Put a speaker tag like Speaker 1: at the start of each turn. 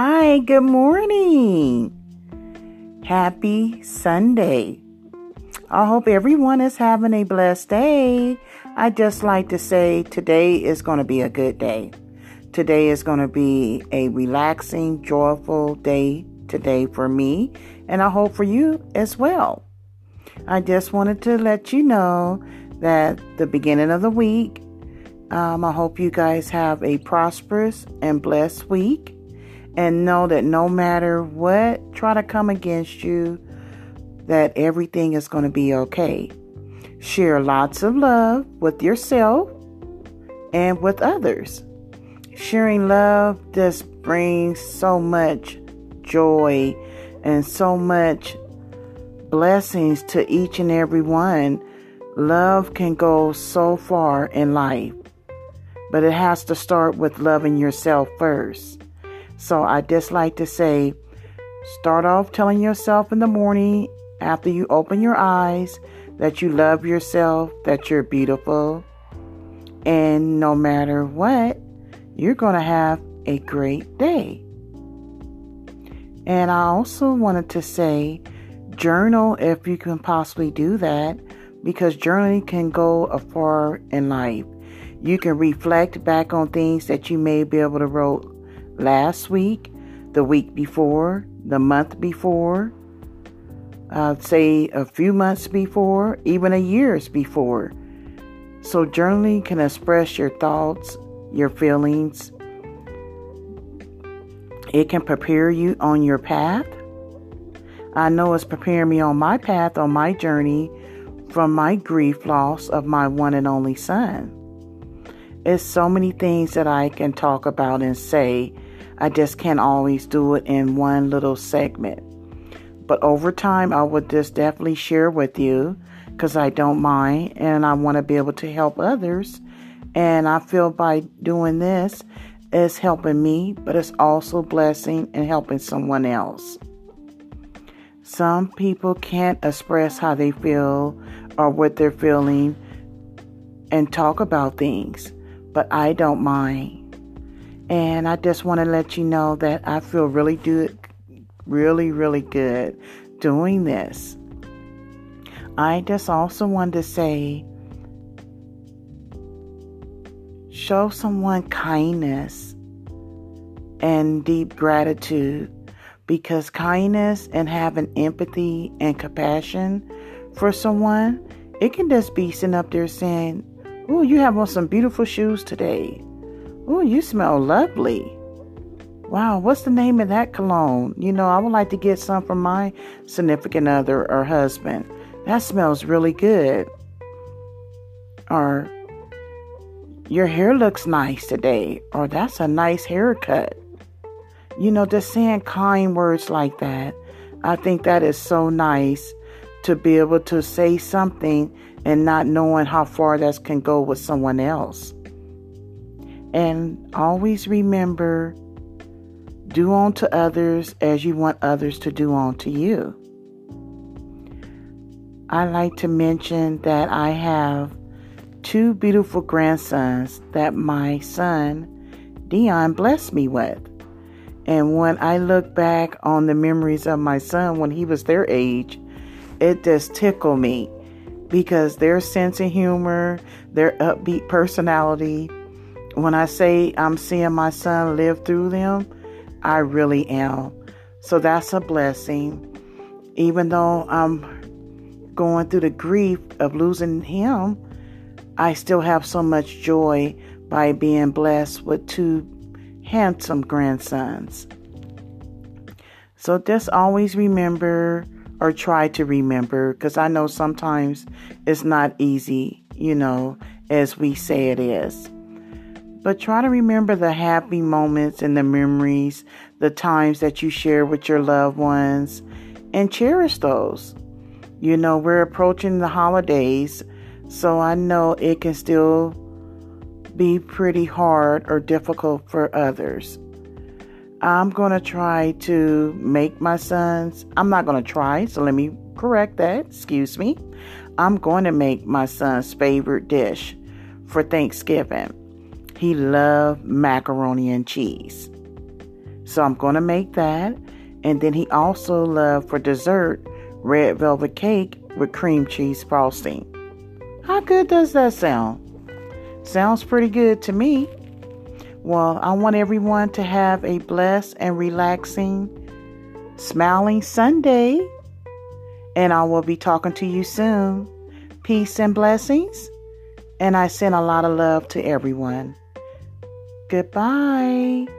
Speaker 1: Hi, good morning. Happy Sunday. I hope everyone is having a blessed day. I just like to say today is going to be a good day. Today is going to be a relaxing, joyful day today for me, and I hope for you as well. I just wanted to let you know that the beginning of the week, um, I hope you guys have a prosperous and blessed week and know that no matter what try to come against you, that everything is going to be okay. Share lots of love with yourself and with others. Sharing love just brings so much joy and so much blessings to each and every one. Love can go so far in life, but it has to start with loving yourself first. So I just like to say, start off telling yourself in the morning after you open your eyes that you love yourself, that you're beautiful, and no matter what, you're going to have a great day. And I also wanted to say, journal if you can possibly do that, because journaling can go far in life. You can reflect back on things that you may be able to wrote last week, the week before, the month before, uh, say a few months before, even a years before. So journaling can express your thoughts, your feelings, it can prepare you on your path. I know it's preparing me on my path, on my journey from my grief loss of my one and only son. It's so many things that I can talk about and say. I just can't always do it in one little segment. But over time, I would just definitely share with you because I don't mind and I want to be able to help others. And I feel by doing this, it's helping me, but it's also blessing and helping someone else. Some people can't express how they feel or what they're feeling and talk about things, but I don't mind. And I just want to let you know that I feel really good, really, really good doing this. I just also want to say show someone kindness and deep gratitude because kindness and having empathy and compassion for someone, it can just be sitting up there saying, Oh, you have on some beautiful shoes today. Oh, you smell lovely. Wow, what's the name of that cologne? You know, I would like to get some from my significant other or husband. That smells really good. Or your hair looks nice today, or that's a nice haircut. You know, just saying kind words like that, I think that is so nice to be able to say something and not knowing how far that can go with someone else. And always remember do unto others as you want others to do unto you. I like to mention that I have two beautiful grandsons that my son Dion blessed me with. And when I look back on the memories of my son when he was their age, it just tickled me because their sense of humor, their upbeat personality, when I say I'm seeing my son live through them, I really am. So that's a blessing. Even though I'm going through the grief of losing him, I still have so much joy by being blessed with two handsome grandsons. So just always remember or try to remember because I know sometimes it's not easy, you know, as we say it is. But try to remember the happy moments and the memories, the times that you share with your loved ones, and cherish those. You know, we're approaching the holidays. So I know it can still be pretty hard or difficult for others. I'm going to try to make my son's, I'm not going to try, so let me correct that, excuse me. I'm going to make my son's favorite dish for Thanksgiving. He loved macaroni and cheese. So I'm going to make that. And then he also loved for dessert red velvet cake with cream cheese frosting. How good does that sound? Sounds pretty good to me. Well, I want everyone to have a blessed and relaxing, smiling Sunday. And I will be talking to you soon. Peace and blessings. And I send a lot of love to everyone. Goodbye.